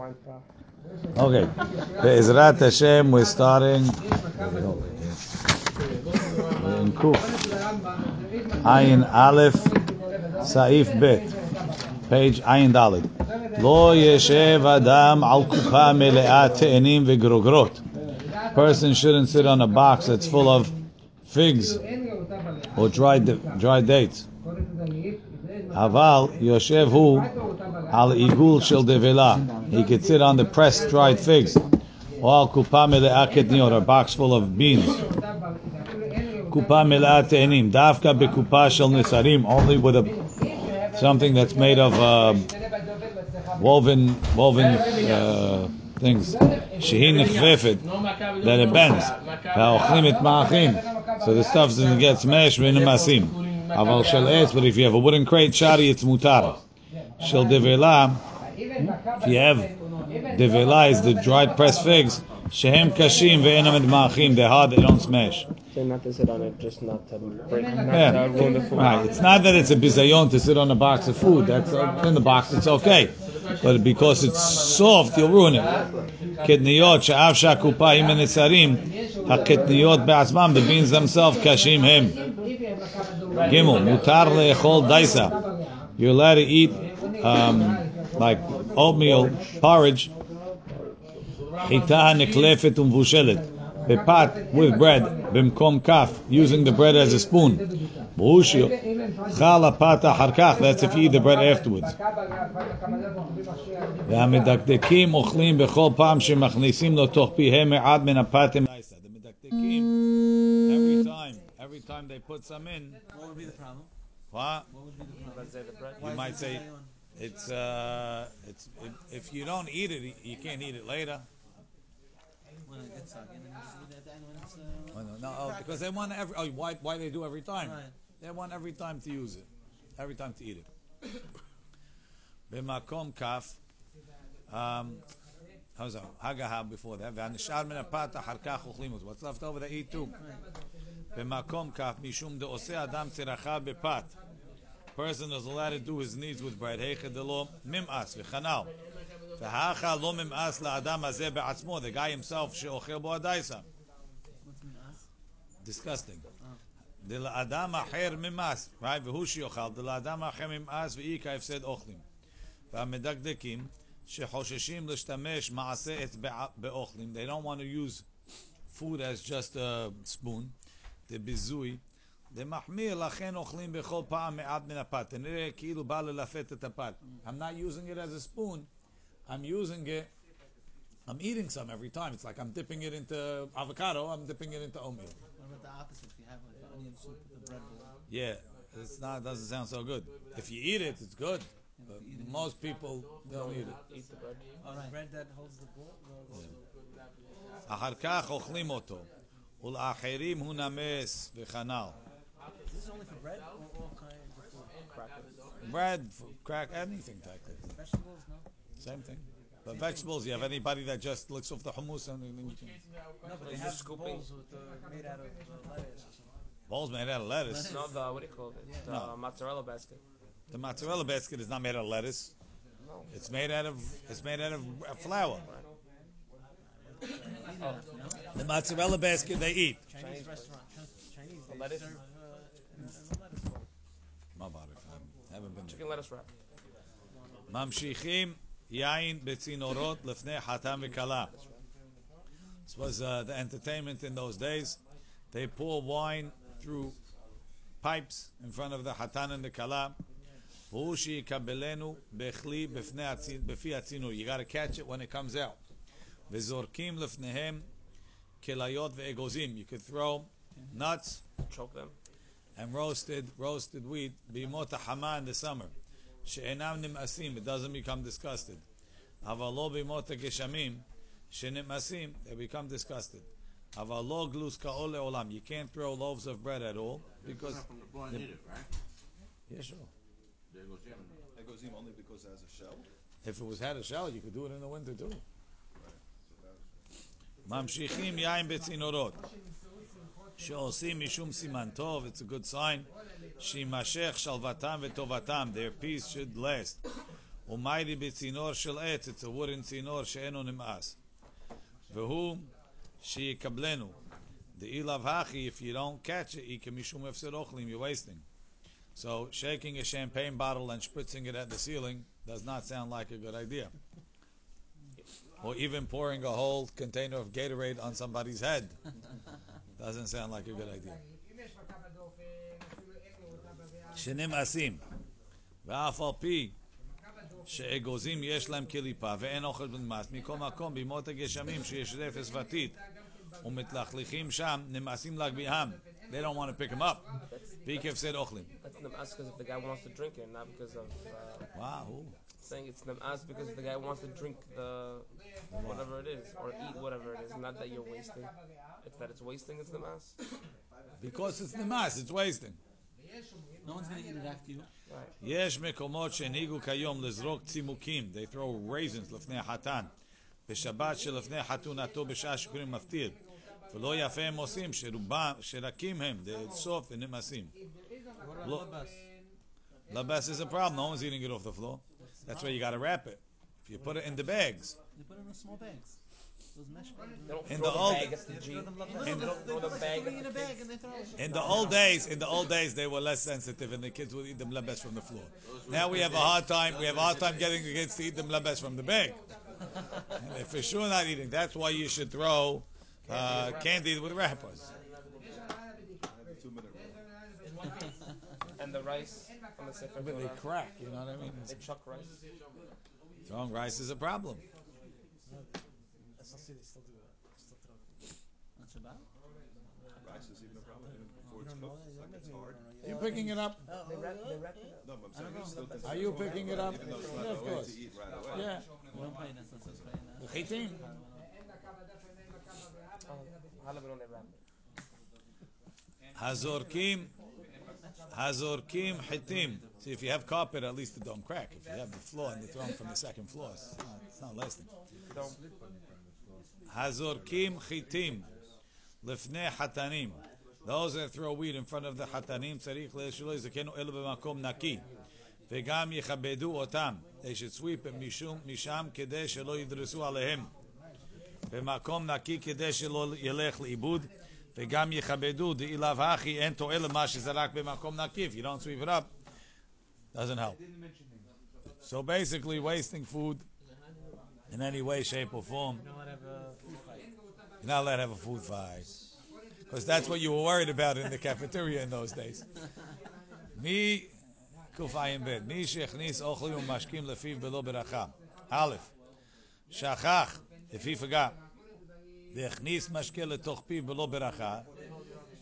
Okay. Be'ezrat Hashem, we're starting in Kuf. Ayin Aleph, Saif Bet. Page Ayin Dalid. Lo yeshev adam al kupa mele'at te'enim ve'grogrot. Person shouldn't sit on a box that's full of figs or dried dried dates. Aval yoshev al igul shel devela. He could sit on the pressed dried figs. Or al kupa mele'at ketniot, a box full of beans. Kupa mele'at te'enim. Dafka bekupa shel nisarim. Only with a something that's made of uh, woven woven uh, things. Shehi nechvefet that it bends. So the stuff doesn't get smashed v'nemasim. Aval shel etz, but if you have a wooden crate, shari, it's mutar. Shel devela, if you have devela is the dried pressed figs. Shehem kashim ve'enam ma'achim. They're hard, they don't smash. So not to sit on it, just not to break, not Yeah. to ruin the food. Right. It's not that it's a bizayon to sit on a box of food. That's uh, in the box. It's okay, but because it's soft, you'll ruin it. Ketniyot she'av shakupa im nesarim haketniyot the beans themselves kashim him. Gimel mutar le'echol daisa. You're allowed to eat um, like oatmeal porridge. Hita neklefet umvushelet. Bepat with bread. Bimkom kaf using the bread as a spoon. Bushio. Chala pata harkach. That's if you eat the bread afterwards. והמדקדקים אוכלים בכל פעם שמכניסים לתוך פיהם מעט מן הפתם. The מדקדקים, every time, every time they put some in. What would be the problem? What? What would be the problem? You might say it's uh, it's if, if, you don't eat it, you can't eat it later. When it gets stuck, and then uh, no, oh, because they want every. Oh, why? Why they do every time? They want every time to use it, every time to eat it. B'makom kaf. Um, how's that? Hagahab before that. What's left over, they eat too. במקום כף, משום דעושה אדם צרכה בפת. Person is allowed to do his needs with bread. היכא דלא ממאס וחנל. והכה לא ממאס לאדם הזה בעצמו. The guy himself שאוכל בו הדייסה. what's mean us? disgusting. דלאדם אחר ממאס, right? והוא שיאכל, דלאדם אחר ממאס ואי כהפסד אוכלים. והמדקדקים שחוששים להשתמש מעשה את בע- באוכלים, they don't want to use food as just a spoon, דביזוי, דמחמיר לכן אוכלים בכל פעם מעט מן הפת. כנראה כאילו בא ללפת את הפת. I'm not using it as a spoon, I'm using it I'm eating some every time. It's like I'm dipping it into avocado. I'm dipping it into oatmeal. What about the opposite? If you have like onion soup with the bread bowl, Yeah, it's not. Doesn't sound so good. If you eat it, it's good. But most people don't eat it. Eat the bread. oh, right. bread that holds the bowl. The, אחר כך אוכלים אותו, ולאחרים הוא נמס וחנל. Is this only for bread or all kinds of food? Crackers. Bread, f- crack, anything technically. Vegetables, no. Same thing. But vegetables, you have anybody that just licks off the hummus and then you can. No, but they have bowls with, uh, made out of uh, lettuce or something. Bowls made out of lettuce. No, the what do you call it? The No. mozzarella basket. The mozzarella basket is not made out of lettuce. No. It's made out of it's made out of uh, Oh. The mozzarella basket they eat. Chinese restaurant. Chinese. Lettuce. Lettuce uh, haven't been Chicken lettuce wrap. Mamshichim yain betzinorot lefne hatam v'kala. This was uh, the entertainment in those days. They pour wine through pipes in front of the hatan and the kala. You got to catch it when it comes out. Vizorkim lefnehem kelayot ve'egozim. You could throw nuts, choke them, and roasted roasted wheat bimot hama in the summer. She'enam nimasim. It doesn't become disgusted. Avalo bimot geshamim she'nimasim. They become disgusted. Avalo glus kaole olam. You can't throw loaves of bread at all because. The, native, right? Yeah, sure. Egozim only because it has a shell. If it was had a shell, you could do it in the winter too. ממשיכים יין בצינורות. שעושים משום סימן טוב, it's a good sign. שימשך שלוותם וטובתם, their peace should last. ומיידי בצינור של עץ, it's a wooden צינור שאינו נמאס. והוא שיקבלנו. דאילב הכי, if you don't catch it, היא כמשום הפסד אוכלים, you're wasting. So shaking a champagne bottle and spritzing it at the ceiling does not sound like a good idea. Or even pouring a whole container of Gatorade on somebody's head doesn't sound like a good idea. שנמאסים, ואף על פי שאגוזים יש להם קליפה ואין אוכל בנמאס, מכל מקום בימות הגשמים שיש רפס ותית ומתלכלכים שם, נמאסים להגביהם. They don't want to pick them up. ויהי כהפסד אוכלים. That's Namaz because if the guy wants to drink it, not because of uh, וואו, הוא. saying it's Namaz because the guy wants to drink the whatever it is or eat whatever it is. Not that you're wasting. It's that it's wasting. It's Namaz. Because it's נמאס, it's wasting. No one's gonna eat it after you. יש מקומות שהנהיגו כיום לזרוק צימוקים, they throw raisins לפני החתן, בשבת שלפני חתונתו בשעה שקוראים מפתיע. ולא יפה הם עושים, שרובם, שרקים הם, לאסוף ונמאסים. לא, לבס is a problem, no one's eating it off the floor. That's why you gotta wrap it. If you put it in the bags, They put it in the small bags. Those mesh bags. In the the, old- bag at the G. Throw them like They don't throw the bag Put it at in the bag kids. and they throw it. in the old days, in the old days, they were less sensitive and the kids would eat them lebes from the floor. Now we have a hard time, we have a hard time getting the kids to eat them lebes from the bag. And they're for sure not eating. That's why you should throw uh, candy with wrappers. Two minute rule. And the rice on the sefer But they crack, you know what I mean? They chuck rice. Throwing rice is a problem. I still see they still do that. Still throw it. On Shabbat? Rice is even a problem before it's cooked. Like it's hard. You picking it up? They wrap, they wrap it up. No, but I'm saying it's still Are you picking it up? even though it's Yeah, of course. to eat right away. Yeah. We don't pay that. That's not paying that. The chitin. Halibut on they wrap it. Hazorkim. Hazorkim hitim. See, if you have carpet, at least it don't crack. If you have the floor and they're thrown from the second floor, it's not, it's not lasting. Don't. Hazorkim chitim. Lifnei hatanim. Those that throw weed in front of the hatanim, צריך שלא יזכנו אלו במקום נקי. וגם יכבדו אותם. They should sweep it משום, משם כדי שלא ידרסו עליהם. במקום נקי כדי שלא ילך לאיבוד. וגם יכבדו, דאילב הכי, אין תועל למה שזה רק במקום נקי. If you don't sweep it up, doesn't help. So basically, wasting food in any way, shape, or form, You know what? Have a food fight. you're not allowed to have a food fight. Because that's what you were worried about in the cafeteria in those days. מי, קע"ב, מי שהכניס אוכל ומשקים לפיו בלא ברכה. א', שכח, לפי forgot, והכניס משקה לתוך פיו בלא ברכה,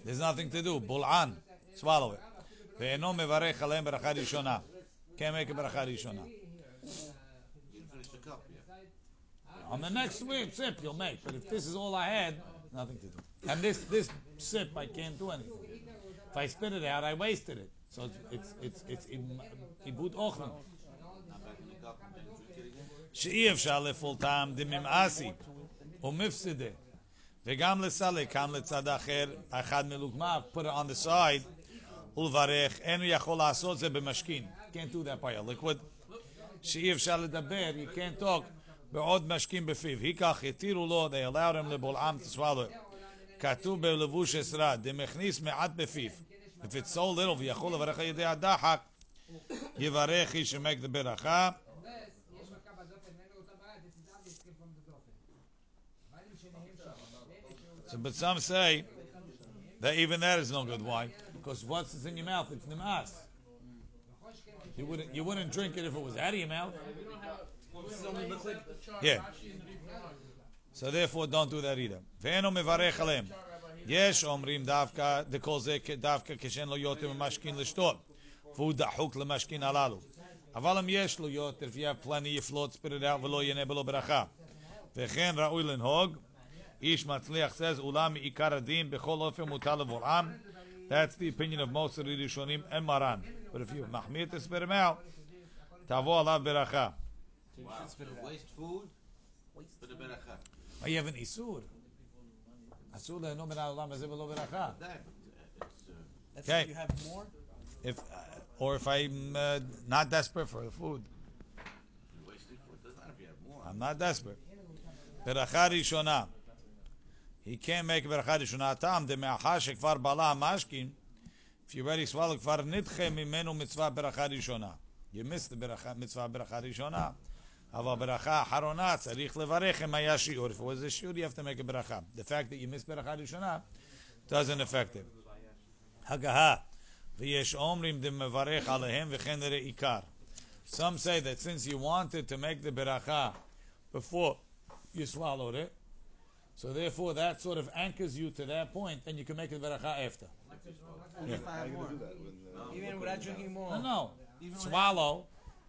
there's nothing to do, בולען, swallow it. ואינו מברך עליהם ברכה ראשונה. can't make a ברכה ראשונה. You finish the cup, yeah. On the next sip, sip you'll make, but if this is all I had, nothing to do. And this this sip I can't do anything. If I spit it out, I wasted it. So it's it's it's it's ibud ochlan. Not back in the cup and then drink it again. שאי אפשר לפול טעם דממאסי ומפסידה וגם לסלק כאן לצד אחר אחד מלוגמיו put it on the side ולברך אין הוא יכול לעשות זה במשכין can't do that by a liquid שאי אפשר לדבר you can't talk בעוד משכין בפיו היכך התירו לו they allowed him לבולעם to swallow it כתוב בלבוש עשרה דמכניס מעט בפיו if it's so little ויכול לברך על ידי הדחק יברך he should make the ברכה So, but some say that even that is no good. Why? Because once it's in your mouth, it's nimas. You wouldn't you wouldn't drink it if it was out of your mouth. This is only liquid. Yeah. So therefore, don't do that either. ואינו מברך עליהם. יש אומרים דווקא, דכל זה דווקא כשאין לו יותר ממשכין לשתות, והוא דחוק למשכין הללו. אבל אם יש לו יותר, if you have plenty, יפלוט spit it out ולא ינא בלא ברכה. וכן ראוי לנהוג, Ish Matzliach says, Ulam Ikar Bechol Ofer Mutal That's the opinion of most of the Rishonim and Maran. But if you Mahmir to spit him out, Tavo Alav Beracha. Wow, waste food you have an Isur. Asur le'enu min beracha. Okay. You have more? If, uh, or if I'm uh, not desperate for the food. I'm not desperate. Beracha rishonah. He can't make ברכה ראשונה. הטעם דמאחר שכבר בלה המשכין, if you already swallow, כבר נדחה ממנו מצווה ברכה ראשונה. You missed the ברכה, מצווה ברכה ראשונה. אבל ברכה האחרונה צריך לברך אם היה שיעור. If it was a shiur, you have to make a ברכה. The fact that you missed ברכה ראשונה doesn't affect it. הגהה, ויש אומרים דמברך עליהם וכן לעיקר. Some say that since you wanted to make the beracha before you swallowed it, so therefore, that sort of anchors you to that point, and you can make a veracha after. Yeah. Even without drinking more. No, no. Even Swallow,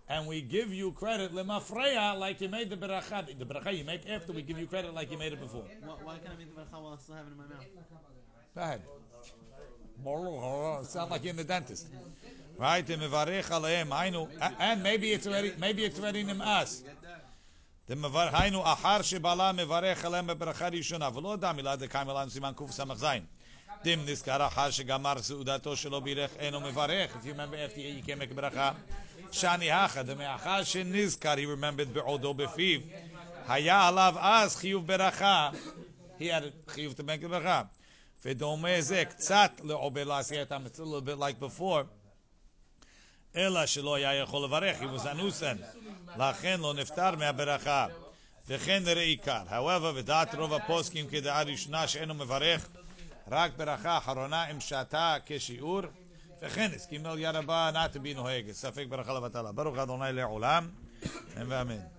and we give you credit lemafreya like you made the beracha. The beracha you make after we give you credit like you made it before. Why, can't I make the beracha while I still have it in my mouth? Go ahead. Sound like you're in the dentist, right? And maybe it's already maybe it's already in us. היינו אחר שבעלה מברך עליהם בברכה ראשונה, ולא דע מילה דקאי לנו סימן קס"ז. דים נזכר אחר שגמר סעודתו שלא בירך אינו מברך. If you remember after you can't make ברכה. שאני הכא דמאחר שנזכר, he remembered בעודו בפיו. היה עליו אז חיוב ברכה. He had חיוב make ברכה. ודומה זה קצת לעובר לעשיית bit like before. אלא שלא היה יכול לברך, he was אנוסן. לכן לא נפטר מהברכה. וכן נראה עיקר. However, ודעת רוב הפוסקים כדעה ראשונה שאינו מברך, רק ברכה אחרונה אם שתה כשיעור, וכן הסכים על יד הבא to be נוהג. ספק ברכה לבטלה. ברוך אדוני לעולם, אמן ואמן.